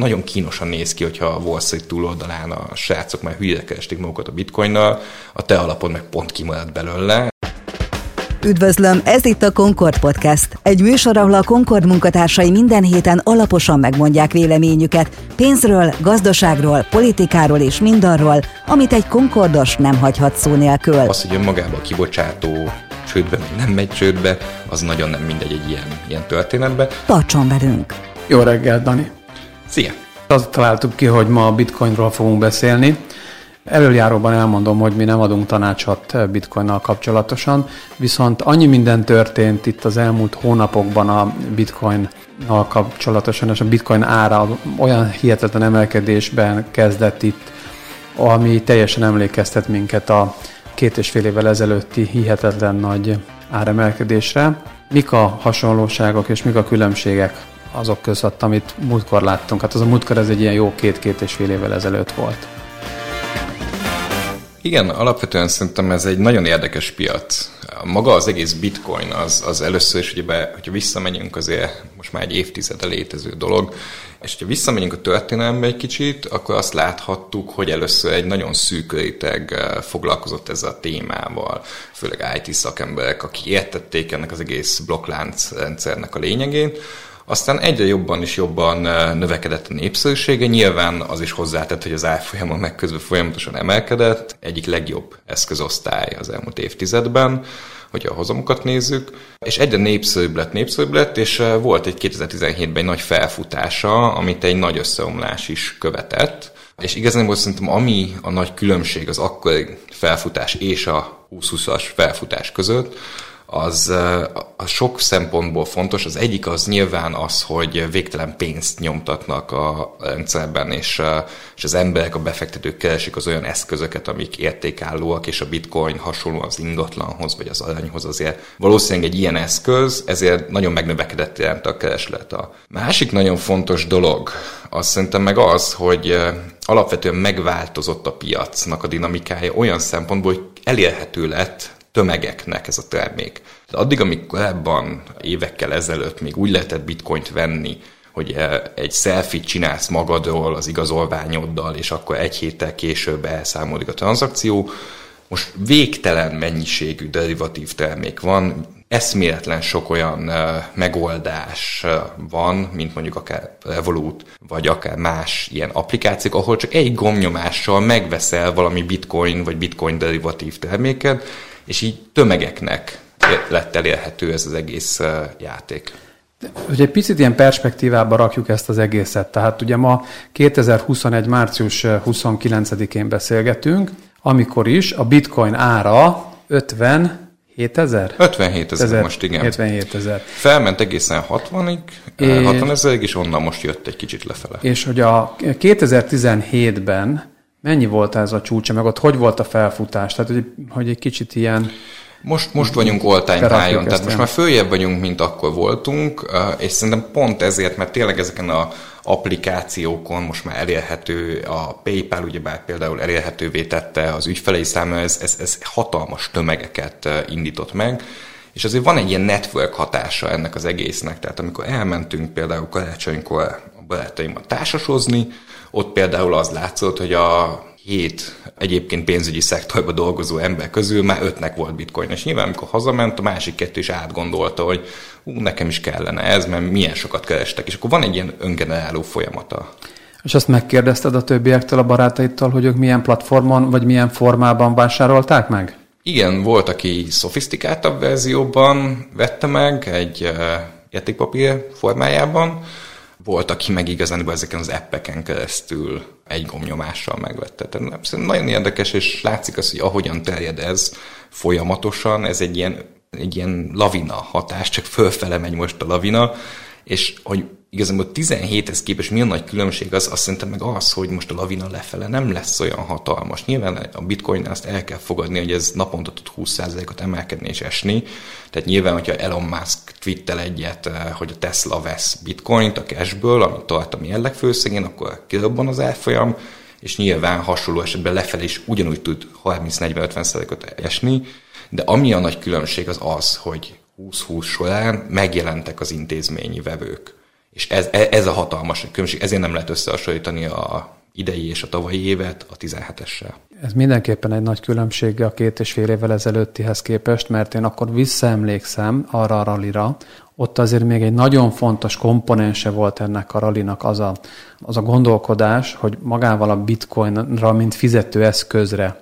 Nagyon kínosan néz ki, hogyha a Wall Street túloldalán a srácok már hülyére keresték magukat a bitcoinnal, a te alapod meg pont kimarad belőle. Üdvözlöm, ez itt a Concord Podcast. Egy műsor, ahol a Concord munkatársai minden héten alaposan megmondják véleményüket pénzről, gazdaságról, politikáról és mindarról, amit egy Concordos nem hagyhat szó nélkül. Az, hogy önmagában a kibocsátó csődbe, vagy nem megy csődbe, az nagyon nem mindegy egy ilyen, ilyen történetben. Tartson velünk! Jó reggel, Dani! Szia! Azt találtuk ki, hogy ma a bitcoinról fogunk beszélni. Előjáróban elmondom, hogy mi nem adunk tanácsot bitcoinnal kapcsolatosan, viszont annyi minden történt itt az elmúlt hónapokban a bitcoinnal kapcsolatosan, és a bitcoin ára olyan hihetetlen emelkedésben kezdett itt, ami teljesen emlékeztet minket a két és fél évvel ezelőtti hihetetlen nagy áremelkedésre. Mik a hasonlóságok és mik a különbségek azok között, amit múltkor láttunk. Hát az a múltkor ez egy ilyen jó két-két és fél évvel ezelőtt volt. Igen, alapvetően szerintem ez egy nagyon érdekes piac. Maga az egész bitcoin az, az először is, ugye hogyha visszamegyünk azért most már egy évtizede létező dolog, és ha visszamegyünk a történelembe egy kicsit, akkor azt láthattuk, hogy először egy nagyon szűk réteg eh, foglalkozott ezzel a témával, főleg IT szakemberek, akik értették ennek az egész blokklánc rendszernek a lényegét, aztán egyre jobban és jobban növekedett a népszerűsége, nyilván az is hozzátett, hogy az árfolyama meg közben folyamatosan emelkedett, egyik legjobb eszközosztály az elmúlt évtizedben, hogy a hozamokat nézzük, és egyre népszerűbb lett, népszerűbb lett, és volt egy 2017-ben egy nagy felfutása, amit egy nagy összeomlás is követett, és igazából szerintem ami a nagy különbség az akkori felfutás és a 2020-as felfutás között, az a sok szempontból fontos. Az egyik az nyilván az, hogy végtelen pénzt nyomtatnak a rendszerben, és, és az emberek, a befektetők keresik az olyan eszközöket, amik értékállóak, és a bitcoin hasonló az ingatlanhoz, vagy az aranyhoz azért valószínűleg egy ilyen eszköz, ezért nagyon megnövekedett jelent a kereslet. A másik nagyon fontos dolog, az szerintem meg az, hogy alapvetően megváltozott a piacnak a dinamikája olyan szempontból, hogy elérhető lett tömegeknek ez a termék. De addig, amíg korábban évekkel ezelőtt még úgy lehetett bitcoint venni, hogy eh, egy selfie csinálsz magadról az igazolványoddal, és akkor egy héttel később elszámolik a tranzakció. Most végtelen mennyiségű derivatív termék van, eszméletlen sok olyan uh, megoldás uh, van, mint mondjuk akár Revolut, vagy akár más ilyen applikációk, ahol csak egy gomnyomással megveszel valami bitcoin vagy bitcoin derivatív terméket, és így tömegeknek lett elérhető ez az egész játék. Hogy egy picit ilyen perspektívába rakjuk ezt az egészet. Tehát ugye ma 2021. március 29-én beszélgetünk, amikor is a bitcoin ára 50 ezer? 57 ezer most, igen. 57 ezer. Felment egészen 60-ig, é... 60 ezerig, és onnan most jött egy kicsit lefele. És hogy a 2017-ben Mennyi volt ez a csúcsa, meg ott hogy volt a felfutás? Tehát, hogy, hogy egy kicsit ilyen... Most, most vagyunk all-time high-on, tehát most már följebb vagyunk, mint akkor voltunk, és szerintem pont ezért, mert tényleg ezeken a applikációkon most már elérhető, a PayPal ugyebár például elérhetővé tette az ügyfelei számára, ez, ez, ez hatalmas tömegeket indított meg, és azért van egy ilyen network hatása ennek az egésznek, tehát amikor elmentünk például karácsonykor a barátaimmal társasozni, ott például az látszott, hogy a hét egyébként pénzügyi szektorban dolgozó ember közül már ötnek volt bitcoin. És nyilván, amikor hazament, a másik kettő is átgondolta, hogy ú, nekem is kellene ez, mert milyen sokat kerestek. És akkor van egy ilyen öngeneráló folyamata. És azt megkérdezted a többiektől, a barátaitól, hogy ők milyen platformon, vagy milyen formában vásárolták meg? Igen, volt, aki szofisztikáltabb verzióban vette meg, egy uh, értékpapír formájában, volt, aki meg igazán ezeken az appeken keresztül egy gomnyomással megvette. Tehát nagyon érdekes, és látszik az, hogy ahogyan terjed ez folyamatosan, ez egy ilyen, egy ilyen lavina hatás, csak fölfele megy most a lavina, és hogy igazából 17-hez képest mi a nagy különbség, az azt szerintem meg az, hogy most a lavina lefele nem lesz olyan hatalmas. Nyilván a bitcoin azt el kell fogadni, hogy ez naponta tud 20%-ot emelkedni és esni. Tehát nyilván, hogyha Elon Musk twittel egyet, eh, hogy a Tesla vesz bitcoint a cashből, amit tart a mérleg főszegén, akkor kirobban az árfolyam, és nyilván hasonló esetben lefelé is ugyanúgy tud 30-40-50%-ot esni, de ami a nagy különbség az az, hogy 2020 során megjelentek az intézményi vevők. És ez, e, ez a hatalmas különbség, ezért nem lehet összehasonlítani a idei és a tavalyi évet a 17-essel. Ez mindenképpen egy nagy különbség a két és fél évvel ezelőttihez képest, mert én akkor visszaemlékszem arra a ralira, ott azért még egy nagyon fontos komponense volt ennek a ralinak az a, az a gondolkodás, hogy magával a bitcoinra, mint fizetőeszközre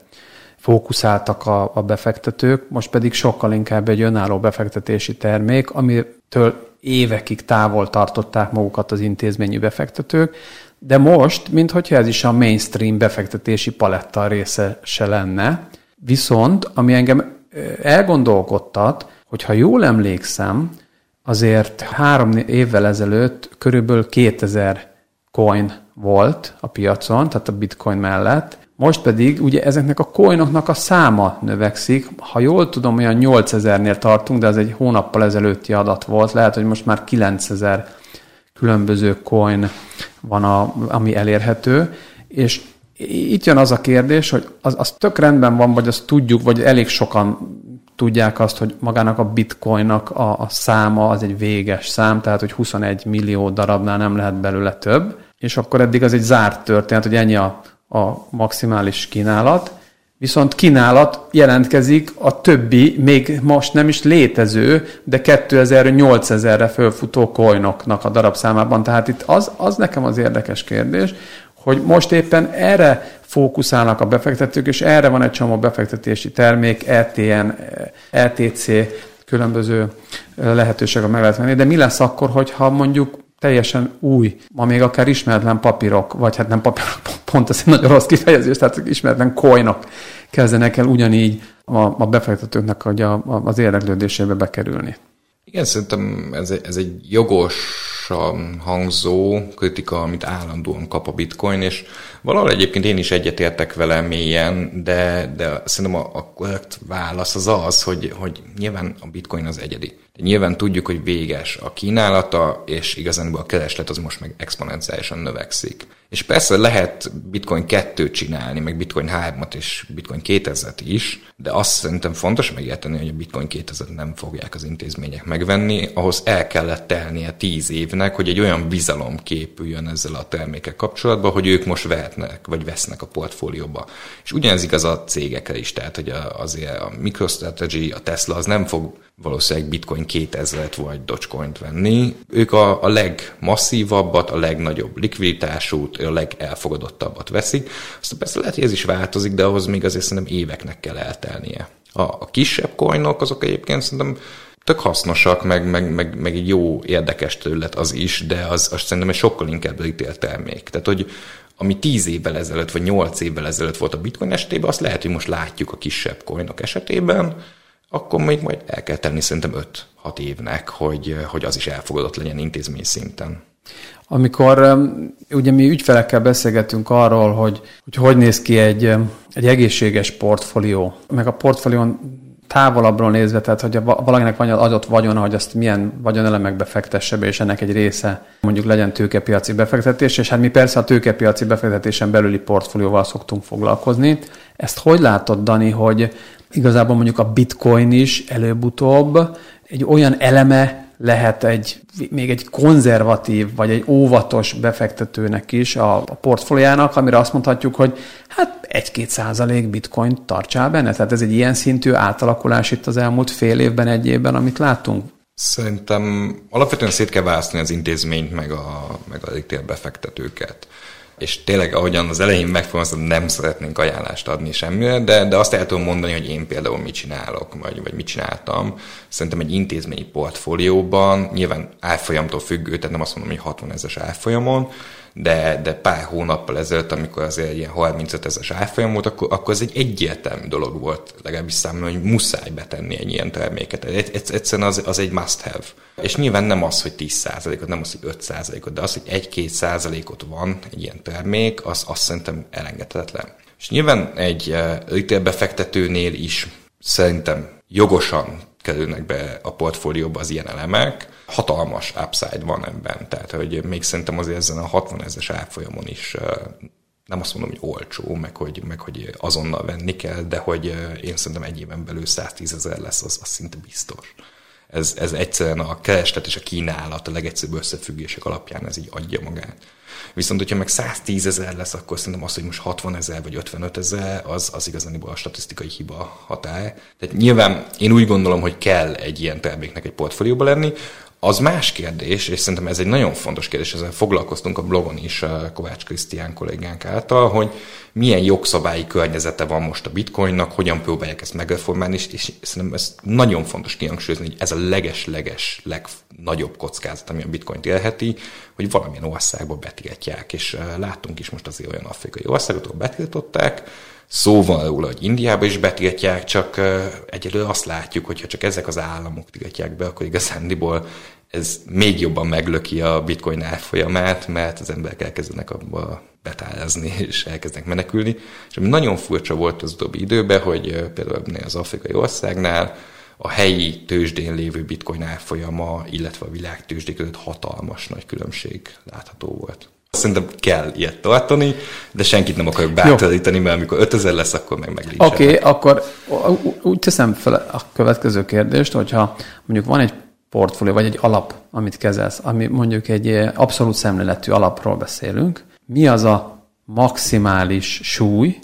fókuszáltak a, a befektetők, most pedig sokkal inkább egy önálló befektetési termék, amitől évekig távol tartották magukat az intézményű befektetők, de most, mintha ez is a mainstream befektetési paletta része se lenne. Viszont, ami engem elgondolkodtat, hogy ha jól emlékszem, azért három évvel ezelőtt körülbelül 2000 coin volt a piacon, tehát a bitcoin mellett, most pedig ugye ezeknek a coinoknak a száma növekszik. Ha jól tudom, olyan 8000-nél tartunk, de ez egy hónappal ezelőtti adat volt. Lehet, hogy most már 9000 különböző coin van, a, ami elérhető. És itt jön az a kérdés, hogy az, az tök rendben van, vagy azt tudjuk, vagy elég sokan tudják azt, hogy magának a bitcoinnak a, a száma az egy véges szám, tehát hogy 21 millió darabnál nem lehet belőle több, és akkor eddig az egy zárt történet, hogy ennyi a, a maximális kínálat, viszont kínálat jelentkezik a többi, még most nem is létező, de 2000-8000-re fölfutó coinoknak a darabszámában. Tehát itt az, az nekem az érdekes kérdés, hogy most éppen erre fókuszálnak a befektetők, és erre van egy csomó befektetési termék, ETN, ETC, különböző lehetőségek meg lehet venni, de mi lesz akkor, hogyha mondjuk teljesen új, ma még akár ismeretlen papírok, vagy hát nem papírok, pont ez egy nagyon rossz kifejezés, tehát ismeretlen coinok kezdenek el ugyanígy a, a befektetőknek a, a, az érdeklődésébe bekerülni. Igen, szerintem ez ez egy jogosan hangzó kritika, amit állandóan kap a bitcoin, és valahol egyébként én is egyetértek vele mélyen, de, de szerintem a, a korrekt válasz az az, hogy, hogy nyilván a bitcoin az egyedi. De nyilván tudjuk, hogy véges a kínálata, és igazán a kereslet az most meg exponenciálisan növekszik. És persze lehet bitcoin 2 csinálni, meg bitcoin 3-at és bitcoin 2000-et is, de azt szerintem fontos megérteni, hogy a bitcoin 2000 nem fogják az intézmények megvenni, ahhoz el kellett telnie 10 évnek, hogy egy olyan bizalom képüljön ezzel a termékek kapcsolatban, hogy ők most vehetnek, vagy vesznek a portfólióba. És ugyanez igaz a cégekre is, tehát hogy azért a MicroStrategy, a Tesla az nem fog valószínűleg bitcoin 2000-et vagy Dogecoin-t venni. Ők a, a legmasszívabbat, a legnagyobb likviditásút, a legelfogadottabbat veszik. Aztán persze lehet, hogy ez is változik, de ahhoz még azért szerintem éveknek kell eltelnie. A, a kisebb coinok azok egyébként szerintem tök hasznosak, meg, meg, meg, meg egy jó, érdekes terület az is, de az, az szerintem egy sokkal inkább retail termék. Tehát, hogy ami 10 évvel ezelőtt, vagy 8 évvel ezelőtt volt a bitcoin esetében, azt lehet, hogy most látjuk a kisebb coinok esetében, akkor még majd el kell tenni szerintem 5-6 évnek, hogy, hogy az is elfogadott legyen intézmény szinten. Amikor ugye mi ügyfelekkel beszélgetünk arról, hogy hogy, hogy néz ki egy, egy egészséges portfólió, meg a portfólión távolabbról nézve, tehát hogy valakinek van adott vagyona, hogy azt milyen vagyonelemekbe fektesse be, és ennek egy része mondjuk legyen tőkepiaci befektetés, és hát mi persze a tőkepiaci befektetésen belüli portfólióval szoktunk foglalkozni. Ezt hogy látod, Dani, hogy igazából mondjuk a bitcoin is előbb-utóbb egy olyan eleme lehet egy, még egy konzervatív, vagy egy óvatos befektetőnek is a, a portfóliának, amire azt mondhatjuk, hogy hát 1-2 százalék bitcoin tartsál benne. Tehát ez egy ilyen szintű átalakulás itt az elmúlt fél évben, egy évben, amit láttunk. Szerintem alapvetően szét kell választani az intézményt, meg a, meg a befektetőket és tényleg ahogyan az elején megfogalmaztam, nem szeretnénk ajánlást adni semmire, de, de azt el tudom mondani, hogy én például mit csinálok, vagy, vagy mit csináltam. Szerintem egy intézményi portfólióban, nyilván árfolyamtól függő, tehát nem azt mondom, hogy 60 ezeres árfolyamon, de, de pár hónappal ezelőtt, amikor azért egy ilyen 35 ezeres árfolyam volt, akkor, akkor ez egy egyértelmű dolog volt, legalábbis számomra, hogy muszáj betenni egy ilyen terméket. Egyszerűen az, az egy must have. És nyilván nem az, hogy 10%-ot, nem az, hogy 5%-ot, de az, hogy 1-2%-ot van egy ilyen termék, az azt szerintem elengedhetetlen. És nyilván egy eh, retail befektetőnél is szerintem jogosan kerülnek be a portfólióba az ilyen elemek, hatalmas upside van ebben. Tehát, hogy még szerintem azért ezen a 60 ezeres árfolyamon is nem azt mondom, hogy olcsó, meg hogy, meg hogy azonnal venni kell, de hogy én szerintem egy éven belül 110 ezer lesz, az, az szinte biztos. Ez, ez egyszerűen a kereslet és a kínálat a legegyszerűbb összefüggések alapján ez így adja magát. Viszont, hogyha meg 110 ezer lesz, akkor szerintem az, hogy most 60 ezer vagy 55 ezer, az, az igazán a statisztikai hiba határ. Tehát nyilván én úgy gondolom, hogy kell egy ilyen terméknek egy portfólióba lenni, az más kérdés, és szerintem ez egy nagyon fontos kérdés, ezzel foglalkoztunk a blogon is Kovács Krisztián kollégánk által, hogy milyen jogszabályi környezete van most a bitcoinnak, hogyan próbálják ezt megreformálni, és, és szerintem ez nagyon fontos kihangsúlyozni, hogy ez a leges-leges, legnagyobb kockázat, ami a bitcoint élheti, hogy valamilyen országba betiltják, és láttunk is most azért olyan afrikai országot, ahol betiltották, szó van róla, hogy Indiába is betiltják, csak egyelőre azt látjuk, hogy ha csak ezek az államok tiltják be, akkor igazándiból ez még jobban meglöki a bitcoin árfolyamát, mert az emberek elkezdenek abba betárazni, és elkezdenek menekülni. És ami nagyon furcsa volt az utóbbi időben, hogy például az afrikai országnál a helyi tőzsdén lévő bitcoin árfolyama, illetve a világ tőzsdé között hatalmas nagy különbség látható volt. Szerintem kell ilyet tartani, de senkit nem akarok bátorítani, mert amikor 5000 lesz, akkor meg meg Oké, okay, akkor úgy teszem fel a következő kérdést, hogyha mondjuk van egy portfólió, vagy egy alap, amit kezelsz, ami mondjuk egy abszolút szemléletű alapról beszélünk, mi az a maximális súly,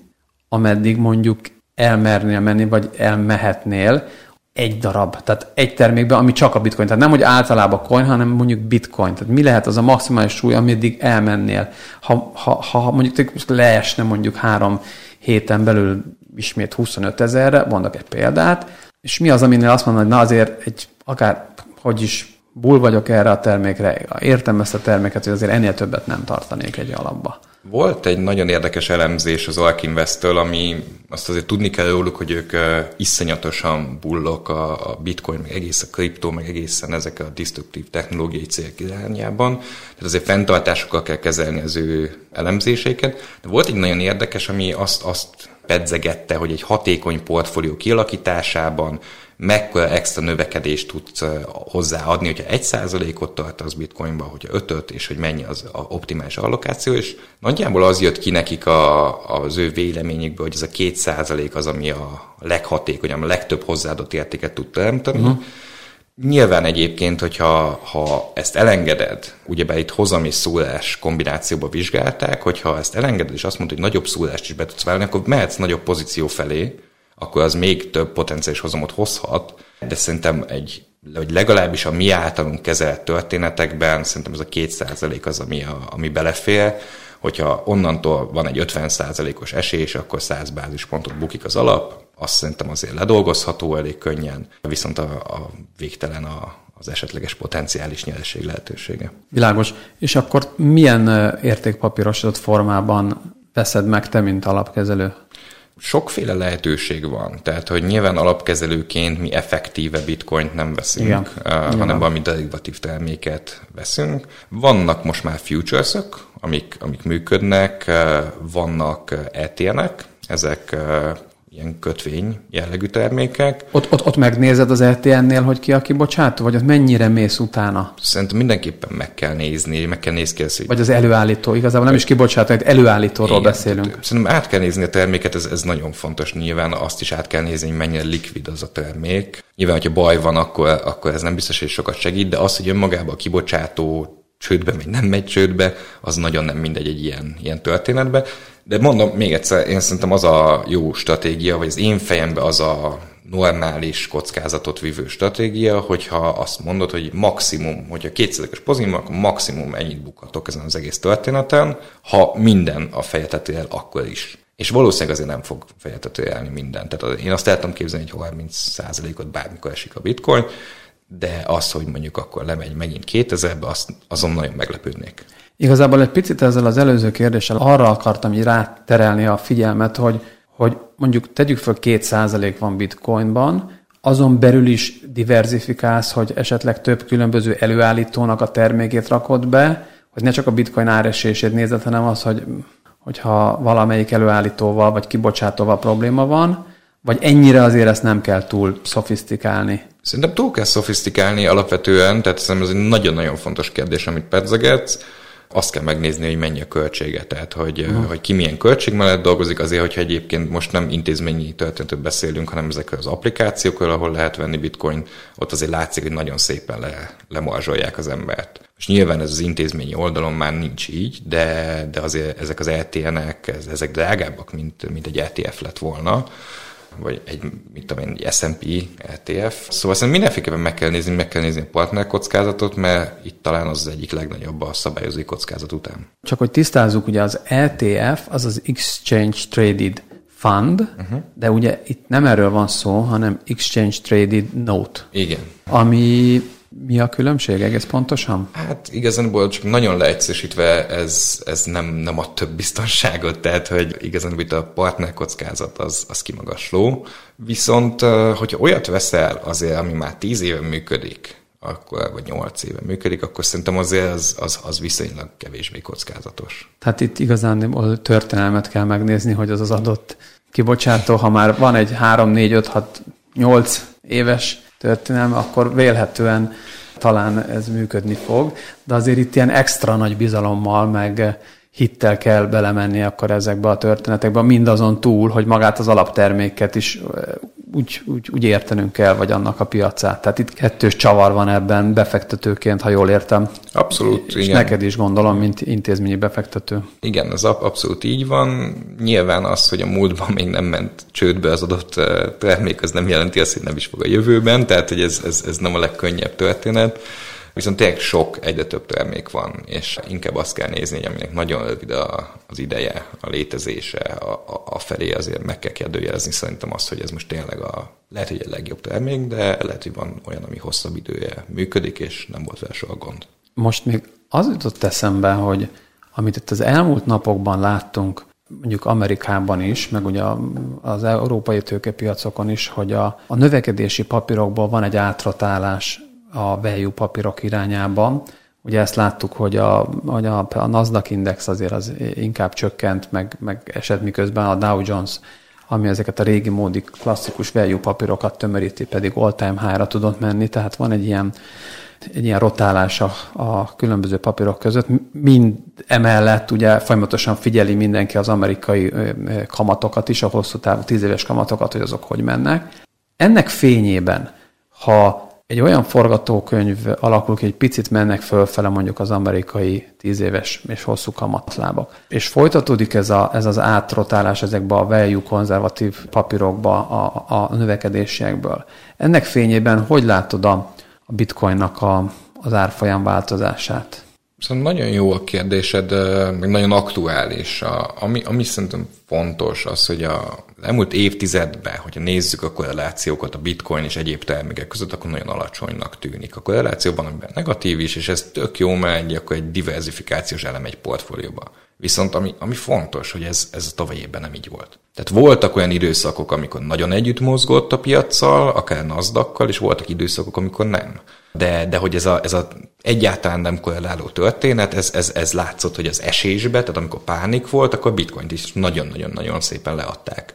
ameddig mondjuk elmernél menni, vagy elmehetnél, egy darab, tehát egy termékben, ami csak a bitcoin. Tehát nem, hogy általában coin, hanem mondjuk bitcoin. Tehát mi lehet az a maximális súly, ameddig elmennél? Ha, ha, ha mondjuk leesne mondjuk három héten belül ismét 25 ezerre, mondok egy példát, és mi az, aminél azt mondod, hogy na azért egy akár, hogy is bull vagyok erre a termékre, értem ezt a terméket, hogy azért ennél többet nem tartanék egy alapba. Volt egy nagyon érdekes elemzés az Alkinvest-től, ami azt azért tudni kell róluk, hogy ők iszonyatosan bullok a, a bitcoin, meg egész a kriptó, meg egészen ezek a destruktív technológiai célk irányában. Tehát azért fenntartásokkal kell kezelni az ő elemzéseiket. De volt egy nagyon érdekes, ami azt, azt pedzegette, hogy egy hatékony portfólió kialakításában mekkora extra növekedést tudsz hozzáadni, hogyha egy százalékot tartasz bitcoinba, hogyha ötöt, és hogy mennyi az a optimális allokáció, és nagyjából az jött ki nekik a, az ő véleményükből, hogy ez a két százalék az, ami a leghatékonyabb, a legtöbb hozzáadott értéket tud teremteni. Uh-huh. Nyilván egyébként, hogyha ha ezt elengeded, ugyebár itt hozam és szólás kombinációba vizsgálták, hogyha ezt elengeded, és azt mondod, hogy nagyobb szólást is be tudsz válni, akkor mehetsz nagyobb pozíció felé, akkor az még több potenciális hozamot hozhat, de szerintem egy hogy legalábbis a mi általunk kezelt történetekben szerintem ez a két százalék az, ami, a, ami belefér, hogyha onnantól van egy 50 százalékos esés, akkor 100 bázispontot bukik az alap, azt szerintem azért ledolgozható elég könnyen, viszont a, a végtelen a, az esetleges potenciális nyereség lehetősége. Világos. És akkor milyen értékpapírosodott formában veszed meg te, mint alapkezelő? Sokféle lehetőség van, tehát hogy nyilván alapkezelőként mi effektíve bitcoint nem veszünk, Igen. Uh, hanem Igen. valami derivatív terméket veszünk. Vannak most már futuresok, amik, amik működnek, uh, vannak ETN-ek, ezek ilyen kötvény jellegű termékek. Ott, ott, ott megnézed az RTN-nél, hogy ki a kibocsátó, vagy ott mennyire mész utána? Szerintem mindenképpen meg kell nézni, meg kell nézni hogy... Vagy az előállító, igazából nem is kibocsátó, egy előállítóról Igen, beszélünk. Szerintem át kell nézni a terméket, ez, ez nagyon fontos. Nyilván azt is át kell nézni, hogy mennyire likvid az a termék. Nyilván, hogyha baj van, akkor, akkor ez nem biztos, hogy sokat segít, de az, hogy önmagában a kibocsátó csődbe megy, nem megy csődbe, az nagyon nem mindegy egy ilyen, ilyen történetben. De mondom még egyszer, én szerintem az a jó stratégia, vagy az én fejemben az a normális kockázatot vívő stratégia, hogyha azt mondod, hogy maximum, hogyha kétszerekes pozíció, akkor maximum ennyit bukhatok ezen az egész történeten, ha minden a el, akkor is. És valószínűleg azért nem fog fejetető elni minden. Tehát én azt el tudom képzelni, hogy 30%-ot bármikor esik a bitcoin, de az, hogy mondjuk akkor lemegy megint 2000-be, azt, azon nagyon meglepődnék. Igazából egy picit ezzel az előző kérdéssel arra akartam így ráterelni a figyelmet, hogy, hogy mondjuk tegyük föl 2% van bitcoinban, azon belül is diversifikálsz, hogy esetleg több különböző előállítónak a termékét rakod be, hogy ne csak a bitcoin áresését nézed, hanem az, hogy hogyha valamelyik előállítóval vagy kibocsátóval probléma van, vagy ennyire azért ezt nem kell túl szofisztikálni? Szerintem túl kell szofisztikálni alapvetően, tehát szerintem ez egy nagyon-nagyon fontos kérdés, amit pedzegetsz azt kell megnézni, hogy mennyi a költsége, tehát hogy, uh-huh. hogy ki milyen költség mellett dolgozik, azért, hogyha egyébként most nem intézményi történetről beszélünk, hanem ezekről az applikációkról, ahol lehet venni bitcoin, ott azért látszik, hogy nagyon szépen le, lemarzsolják az embert. És nyilván ez az intézményi oldalon már nincs így, de, de azért ezek az ETN-ek, ezek drágábbak, mint, mint egy ETF lett volna vagy egy, mit tudom én, egy S&P ETF. Szóval szerintem mindenféleképpen meg kell nézni, meg kell nézni a partner kockázatot, mert itt talán az, az egyik legnagyobb a szabályozói kockázat után. Csak hogy tisztázzuk, ugye az ETF az az Exchange Traded Fund, uh-huh. de ugye itt nem erről van szó, hanem Exchange Traded Note. Igen. Ami mi a különbség egész pontosan? Hát igazából csak nagyon leegyszerűsítve ez, ez nem, nem ad több biztonságot, tehát hogy igazán itt a partnerkockázat az, az kimagasló. Viszont, hogyha olyat veszel azért, ami már tíz éve működik, akkor, vagy nyolc éve működik, akkor szerintem azért az, az, az viszonylag kevésbé kockázatos. Tehát itt igazán a történelmet kell megnézni, hogy az az adott kibocsátó, ha már van egy 3, 4, 5, 6, 8 éves történelme, akkor vélhetően talán ez működni fog, de azért itt ilyen extra nagy bizalommal, meg hittel kell belemenni akkor ezekbe a történetekbe, mindazon túl, hogy magát az alapterméket is úgy, úgy, úgy értenünk kell, vagy annak a piacát. Tehát itt kettős csavar van ebben befektetőként, ha jól értem. Abszolút, És igen. neked is gondolom, mint intézményi befektető. Igen, ez abszolút így van. Nyilván az, hogy a múltban még nem ment csődbe az adott termék, az nem jelenti azt, hogy nem is fog a jövőben, tehát hogy ez, ez, ez nem a legkönnyebb történet. Viszont tényleg sok, egyre több termék van, és inkább azt kell nézni, hogy aminek nagyon rövid az ideje, a létezése, a, a, a felé azért meg kell kérdőjelezni szerintem azt, hogy ez most tényleg a, lehet, hogy a legjobb termék, de lehet, hogy van olyan, ami hosszabb idője működik, és nem volt vele soha gond. Most még az jutott eszembe, hogy amit itt az elmúlt napokban láttunk, mondjuk Amerikában is, meg ugye az európai tőkepiacokon is, hogy a, a növekedési papírokból van egy átrotálás a value papírok irányában. Ugye ezt láttuk, hogy a, hogy a, a Nasdaq index azért az inkább csökkent, meg, meg esett, miközben a Dow Jones, ami ezeket a régi módi klasszikus value papírokat tömöríti, pedig all-time high-ra tudott menni, tehát van egy ilyen, egy ilyen rotálás a, a különböző papírok között. Mind emellett ugye folyamatosan figyeli mindenki az amerikai kamatokat is, a hosszú távú tíz éves kamatokat, hogy azok hogy mennek. Ennek fényében, ha egy olyan forgatókönyv alakul ki, egy picit mennek fölfele mondjuk az amerikai tíz éves és hosszú kamatlábak. És folytatódik ez, a, ez az átrotálás ezekbe a value konzervatív papírokba a, a növekedésekből. Ennek fényében hogy látod a, a bitcoinnak a, az árfolyam változását? Szóval nagyon jó a kérdésed, meg nagyon aktuális. A, ami, ami szerintem fontos az, hogy a, az elmúlt évtizedben, hogyha nézzük a korrelációkat a bitcoin és egyéb termékek között, akkor nagyon alacsonynak tűnik. A korreláció van, amiben negatív is, és ez tök jó megy, akkor egy diversifikációs elem egy portfólióba. Viszont ami, ami fontos, hogy ez, ez a tavalyi évben nem így volt. Tehát voltak olyan időszakok, amikor nagyon együtt mozgott a piaccal, akár nasdaq és voltak időszakok, amikor nem. De, de hogy ez a, ez a egyáltalán nem korreláló történet, ez, ez, ez látszott, hogy az esésbe, tehát amikor pánik volt, akkor a bitcoint is nagyon-nagyon-nagyon szépen leadták.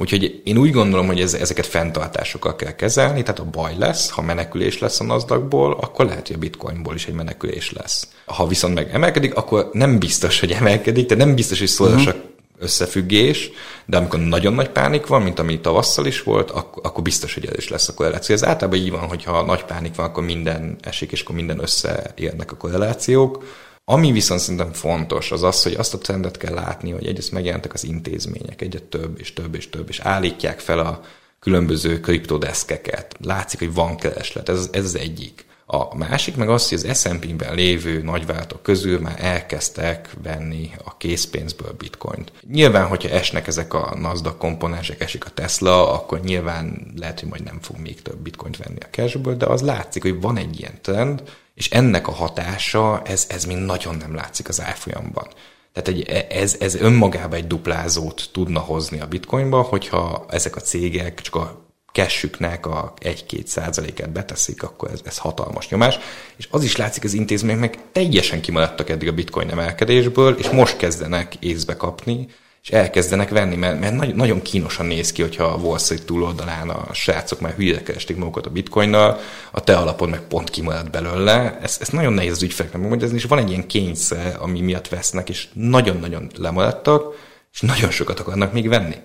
Úgyhogy én úgy gondolom, hogy ez, ezeket fenntartásokkal kell kezelni, tehát a baj lesz, ha menekülés lesz a nasdaq akkor lehet, hogy a bitcoinból is egy menekülés lesz. Ha viszont meg emelkedik, akkor nem biztos, hogy emelkedik, de nem biztos, hogy szorosak uh-huh összefüggés, de amikor nagyon nagy pánik van, mint ami tavasszal is volt, akkor, akkor biztos, hogy ez is lesz a korreláció. Ez általában így van, hogy ha nagy pánik van, akkor minden esik, és akkor minden összeérnek a korrelációk. Ami viszont szerintem fontos, az az, hogy azt a trendet kell látni, hogy egyrészt megjelentek az intézmények, egyre több és több és több, és állítják fel a különböző kriptodeszkeket. Látszik, hogy van kereslet, ez, ez az egyik. A másik meg az, hogy az S&P-ben lévő nagyváltók közül már elkezdtek venni a készpénzből bitcoint. Nyilván, hogyha esnek ezek a Nasdaq komponensek, esik a Tesla, akkor nyilván lehet, hogy majd nem fog még több bitcoint venni a cashből, de az látszik, hogy van egy ilyen trend, és ennek a hatása, ez, ez még nagyon nem látszik az árfolyamban. Tehát egy, ez, ez önmagában egy duplázót tudna hozni a bitcoinba, hogyha ezek a cégek csak a kessüknek a 1-2 százalékát beteszik, akkor ez, ez hatalmas nyomás. És az is látszik, az intézmények meg teljesen kimaradtak eddig a bitcoin emelkedésből, és most kezdenek észbe kapni, és elkezdenek venni, mert, mert nagyon, nagyon kínosan néz ki, hogyha a Wall Street túloldalán a srácok már hülyére keresték magukat a bitcoinnal, a te alapod meg pont kimarad belőle. Ez, ez nagyon nehéz az ügyfeleknek megmagyarázni, és van egy ilyen kényszer, ami miatt vesznek, és nagyon-nagyon lemaradtak, és nagyon sokat akarnak még venni.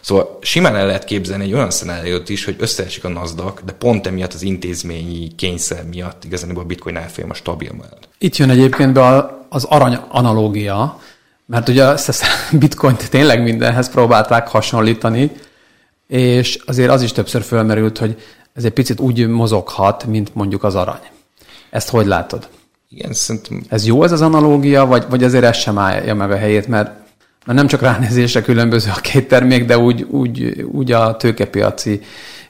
Szóval simán el lehet képzelni egy olyan szenáriót is, hogy összeesik a NASDAQ, de pont emiatt az intézményi kényszer miatt igazán a bitcoin árfolyama stabil marad. Itt jön egyébként be az arany analógia, mert ugye ezt a bitcoint tényleg mindenhez próbálták hasonlítani, és azért az is többször fölmerült, hogy ez egy picit úgy mozoghat, mint mondjuk az arany. Ezt hogy látod? Igen, szerintem... Ez jó ez az analógia, vagy, vagy azért ez sem állja meg a helyét, mert mert nem csak ránézésre különböző a két termék, de úgy, úgy, úgy a tőkepiaci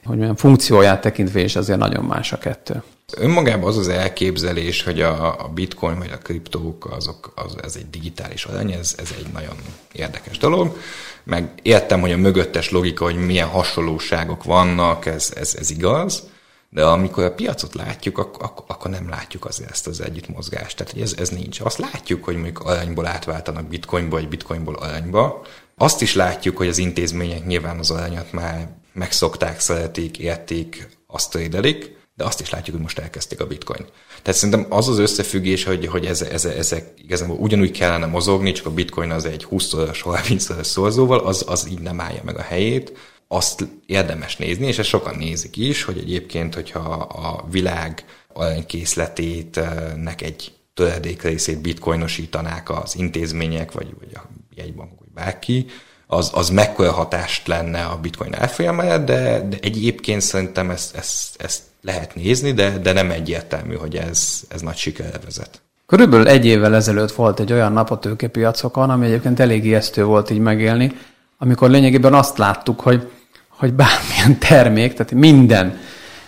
hogy mondjam, funkcióját tekintve is azért nagyon más a kettő. Önmagában az az elképzelés, hogy a, a bitcoin vagy a kriptók, azok, az, ez egy digitális arany, ez, ez egy nagyon érdekes dolog. Meg értem, hogy a mögöttes logika, hogy milyen hasonlóságok vannak, ez, ez, ez igaz, de amikor a piacot látjuk, akkor, akkor, akkor nem látjuk azért ezt az együttmozgást. Tehát ez, ez nincs. Azt látjuk, hogy mondjuk aranyból átváltanak bitcoinba, vagy bitcoinból aranyba. Azt is látjuk, hogy az intézmények nyilván az aranyat már megszokták, szeretik, értik, azt trédelik, de azt is látjuk, hogy most elkezdték a bitcoin. Tehát szerintem az az összefüggés, hogy, hogy ez, ez, ezek igazából ugyanúgy kellene mozogni, csak a bitcoin az egy 20-szoros, 30-szoros szorzóval, az, az így nem állja meg a helyét azt érdemes nézni, és ezt sokan nézik is, hogy egyébként, hogyha a világ aranykészletének egy töredék részét bitcoinosítanák az intézmények, vagy, vagy a jegybankok, vagy bárki, az, az mekkora hatást lenne a bitcoin elfolyamára, de, de egyébként szerintem ezt, ezt, ezt lehet nézni, de, de nem egyértelmű, hogy ez, ez nagy sikerre vezet. Körülbelül egy évvel ezelőtt volt egy olyan nap a tőkepiacokon, ami egyébként elég ijesztő volt így megélni, amikor lényegében azt láttuk, hogy hogy bármilyen termék, tehát minden,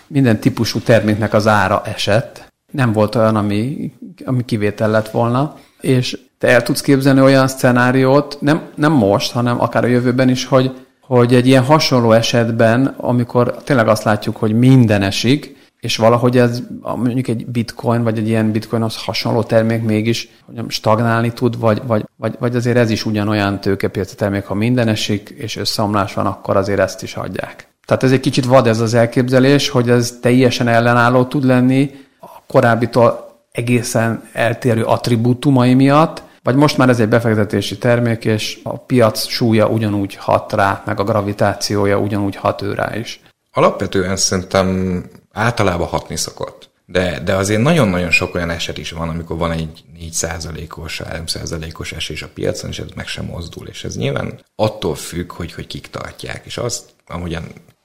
minden típusú terméknek az ára esett. Nem volt olyan, ami, ami kivétel lett volna. És te el tudsz képzelni olyan szcenáriót, nem, nem most, hanem akár a jövőben is, hogy, hogy egy ilyen hasonló esetben, amikor tényleg azt látjuk, hogy minden esik, és valahogy ez mondjuk egy bitcoin, vagy egy ilyen bitcoinhoz hasonló termék mégis mondjam, stagnálni tud, vagy, vagy, vagy, vagy azért ez is ugyanolyan tőkepiaci termék, ha minden esik, és összeomlás van, akkor azért ezt is adják. Tehát ez egy kicsit vad ez az elképzelés, hogy ez teljesen ellenálló tud lenni a korábbitól egészen eltérő attribútumai miatt, vagy most már ez egy befektetési termék, és a piac súlya ugyanúgy hat rá, meg a gravitációja ugyanúgy hat ő rá is. Alapvetően szerintem általában hatni szokott. De, de azért nagyon-nagyon sok olyan eset is van, amikor van egy 4%-os, 3%-os esés a piacon, és ez meg sem mozdul. És ez nyilván attól függ, hogy, hogy kik tartják. És azt, ahogyan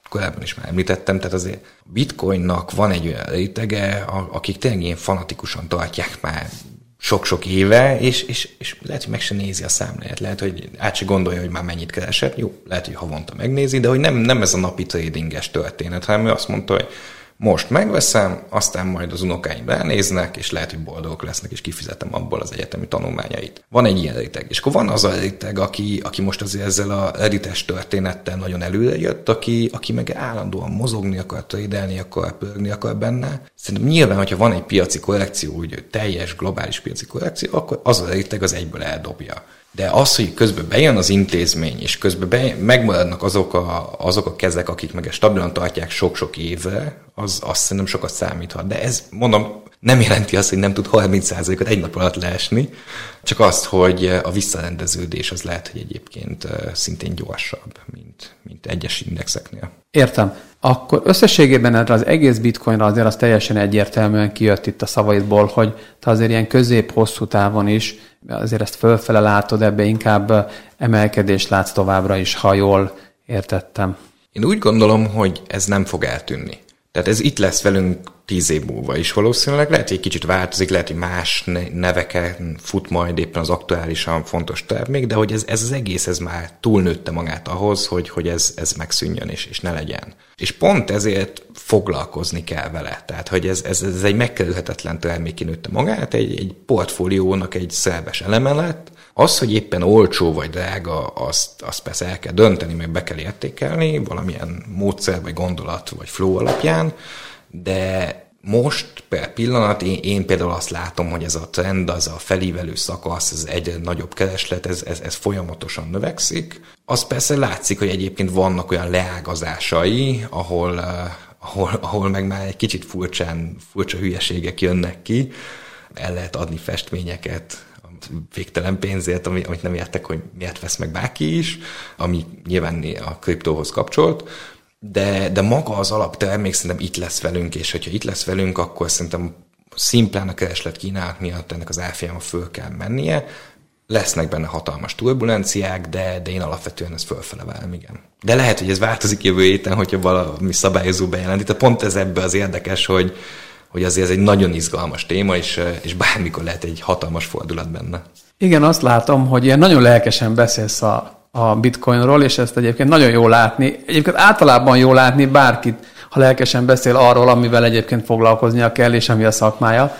korábban is már említettem, tehát azért bitcoinnak van egy olyan rétege, akik tényleg ilyen fanatikusan tartják már sok-sok éve, és, és, és lehet, hogy meg se nézi a számláját, lehet, hogy át se gondolja, hogy már mennyit keresett, jó, lehet, hogy havonta megnézi, de hogy nem, nem ez a napi tradinges történet, hanem ő azt mondta, hogy most megveszem, aztán majd az unokáim ránéznek, és lehet, hogy boldogok lesznek, és kifizetem abból az egyetemi tanulmányait. Van egy ilyen réteg. És akkor van az a réteg, aki, aki most azért ezzel a edites történettel nagyon előre jött, aki, aki meg állandóan mozogni akar, trédelni akar, pörgni akar benne. Szerintem nyilván, hogyha van egy piaci korrekció, úgy teljes globális piaci korrekció, akkor az a réteg az egyből eldobja. De az, hogy közben bejön az intézmény, és közben bejön, megmaradnak azok a, azok a kezek, akik meg stabilan tartják sok-sok évre, az azt szerintem sokat számíthat. De ez, mondom, nem jelenti azt, hogy nem tud 30%-ot egy nap alatt leesni, csak azt, hogy a visszarendeződés az lehet, hogy egyébként szintén gyorsabb, mint, mint egyes indexeknél. Értem. Akkor összességében erre az egész bitcoinra azért az teljesen egyértelműen kijött itt a szavaidból, hogy te azért ilyen közép-hosszú távon is azért ezt fölfele látod, ebbe inkább emelkedést látsz továbbra is, ha jól értettem. Én úgy gondolom, hogy ez nem fog eltűnni. Tehát ez itt lesz velünk tíz év múlva is valószínűleg. Lehet, hogy egy kicsit változik, lehet, hogy más neveken fut majd éppen az aktuálisan fontos termék, de hogy ez, ez az egész, ez már túlnőtte magát ahhoz, hogy, hogy ez, ez megszűnjön és, és ne legyen. És pont ezért foglalkozni kell vele. Tehát, hogy ez, ez, ez egy megkerülhetetlen termék kinőtte magát, egy, egy portfóliónak egy szerves eleme lett, az, hogy éppen olcsó vagy drága, azt, azt persze el kell dönteni, meg be kell értékelni valamilyen módszer, vagy gondolat, vagy flow alapján, de most per pillanat. Én, én például azt látom, hogy ez a trend, az a felívelő szakasz, ez egyre nagyobb kereslet, ez, ez, ez folyamatosan növekszik. Az persze látszik, hogy egyébként vannak olyan leágazásai, ahol, uh, ahol, ahol meg már egy kicsit furcsán, furcsa hülyeségek jönnek ki. El lehet adni festményeket, végtelen pénzért, amit nem értek, hogy miért vesz meg bárki is, ami nyilván a kriptóhoz kapcsolt, de, de maga az alaptermék szerintem itt lesz velünk, és hogyha itt lesz velünk, akkor szerintem szimplán a kereslet kínálat miatt ennek az árfolyama föl kell mennie, lesznek benne hatalmas turbulenciák, de, de én alapvetően ezt fölfele várom, igen. De lehet, hogy ez változik jövő héten, hogyha valami szabályozó bejelenti. Tehát pont ez ebbe az érdekes, hogy, hogy azért ez egy nagyon izgalmas téma, és, és bármikor lehet egy hatalmas fordulat benne. Igen, azt látom, hogy ilyen nagyon lelkesen beszélsz a, a bitcoinról, és ezt egyébként nagyon jó látni. Egyébként általában jó látni bárkit, ha lelkesen beszél arról, amivel egyébként foglalkoznia kell, és ami a szakmája.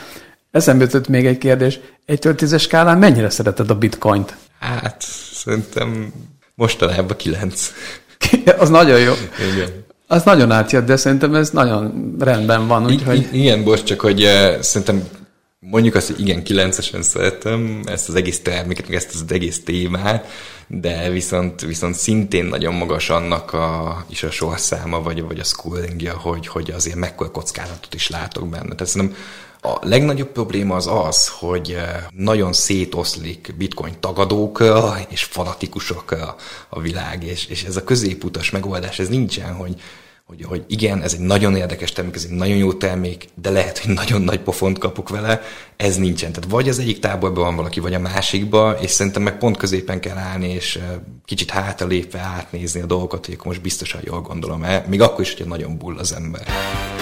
Eszembe jutott még egy kérdés. Egytől tízes skálán mennyire szereted a bitcoint? Hát, szerintem mostanában kilenc. az nagyon jó. Igen. Az nagyon átjött, de szerintem ez nagyon rendben van. Úgyhogy... I- igen, bocs, csak hogy uh, szerintem mondjuk azt, hogy igen, kilencesen szeretem ezt az egész terméket, meg ezt az egész témát, de viszont, viszont szintén nagyon magas annak a, is a sorszáma, vagy, vagy a schooling hogy, hogy azért mekkora kockázatot is látok benne. Tehát szerintem a legnagyobb probléma az az, hogy eh, nagyon szétoszlik bitcoin tagadókra és fanatikusokra a világ, és, és ez a középutas megoldás, ez nincsen, hogy hogy, hogy igen, ez egy nagyon érdekes termék, ez egy nagyon jó termék, de lehet, hogy nagyon nagy pofont kapok vele, ez nincsen. Tehát vagy az egyik táborban van valaki, vagy a másikba, és szerintem meg pont középen kell állni, és kicsit hátralépve átnézni a dolgokat, hogy akkor most biztosan jól gondolom el, még akkor is, hogyha nagyon bull az ember.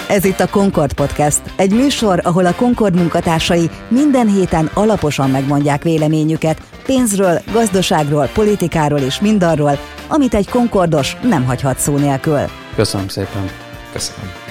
Ez itt a Concord Podcast, egy műsor, ahol a Concord munkatársai minden héten alaposan megmondják véleményüket pénzről, gazdaságról, politikáról és mindarról, amit egy Concordos nem hagyhat szó nélkül. Köszönöm szépen. Köszönöm.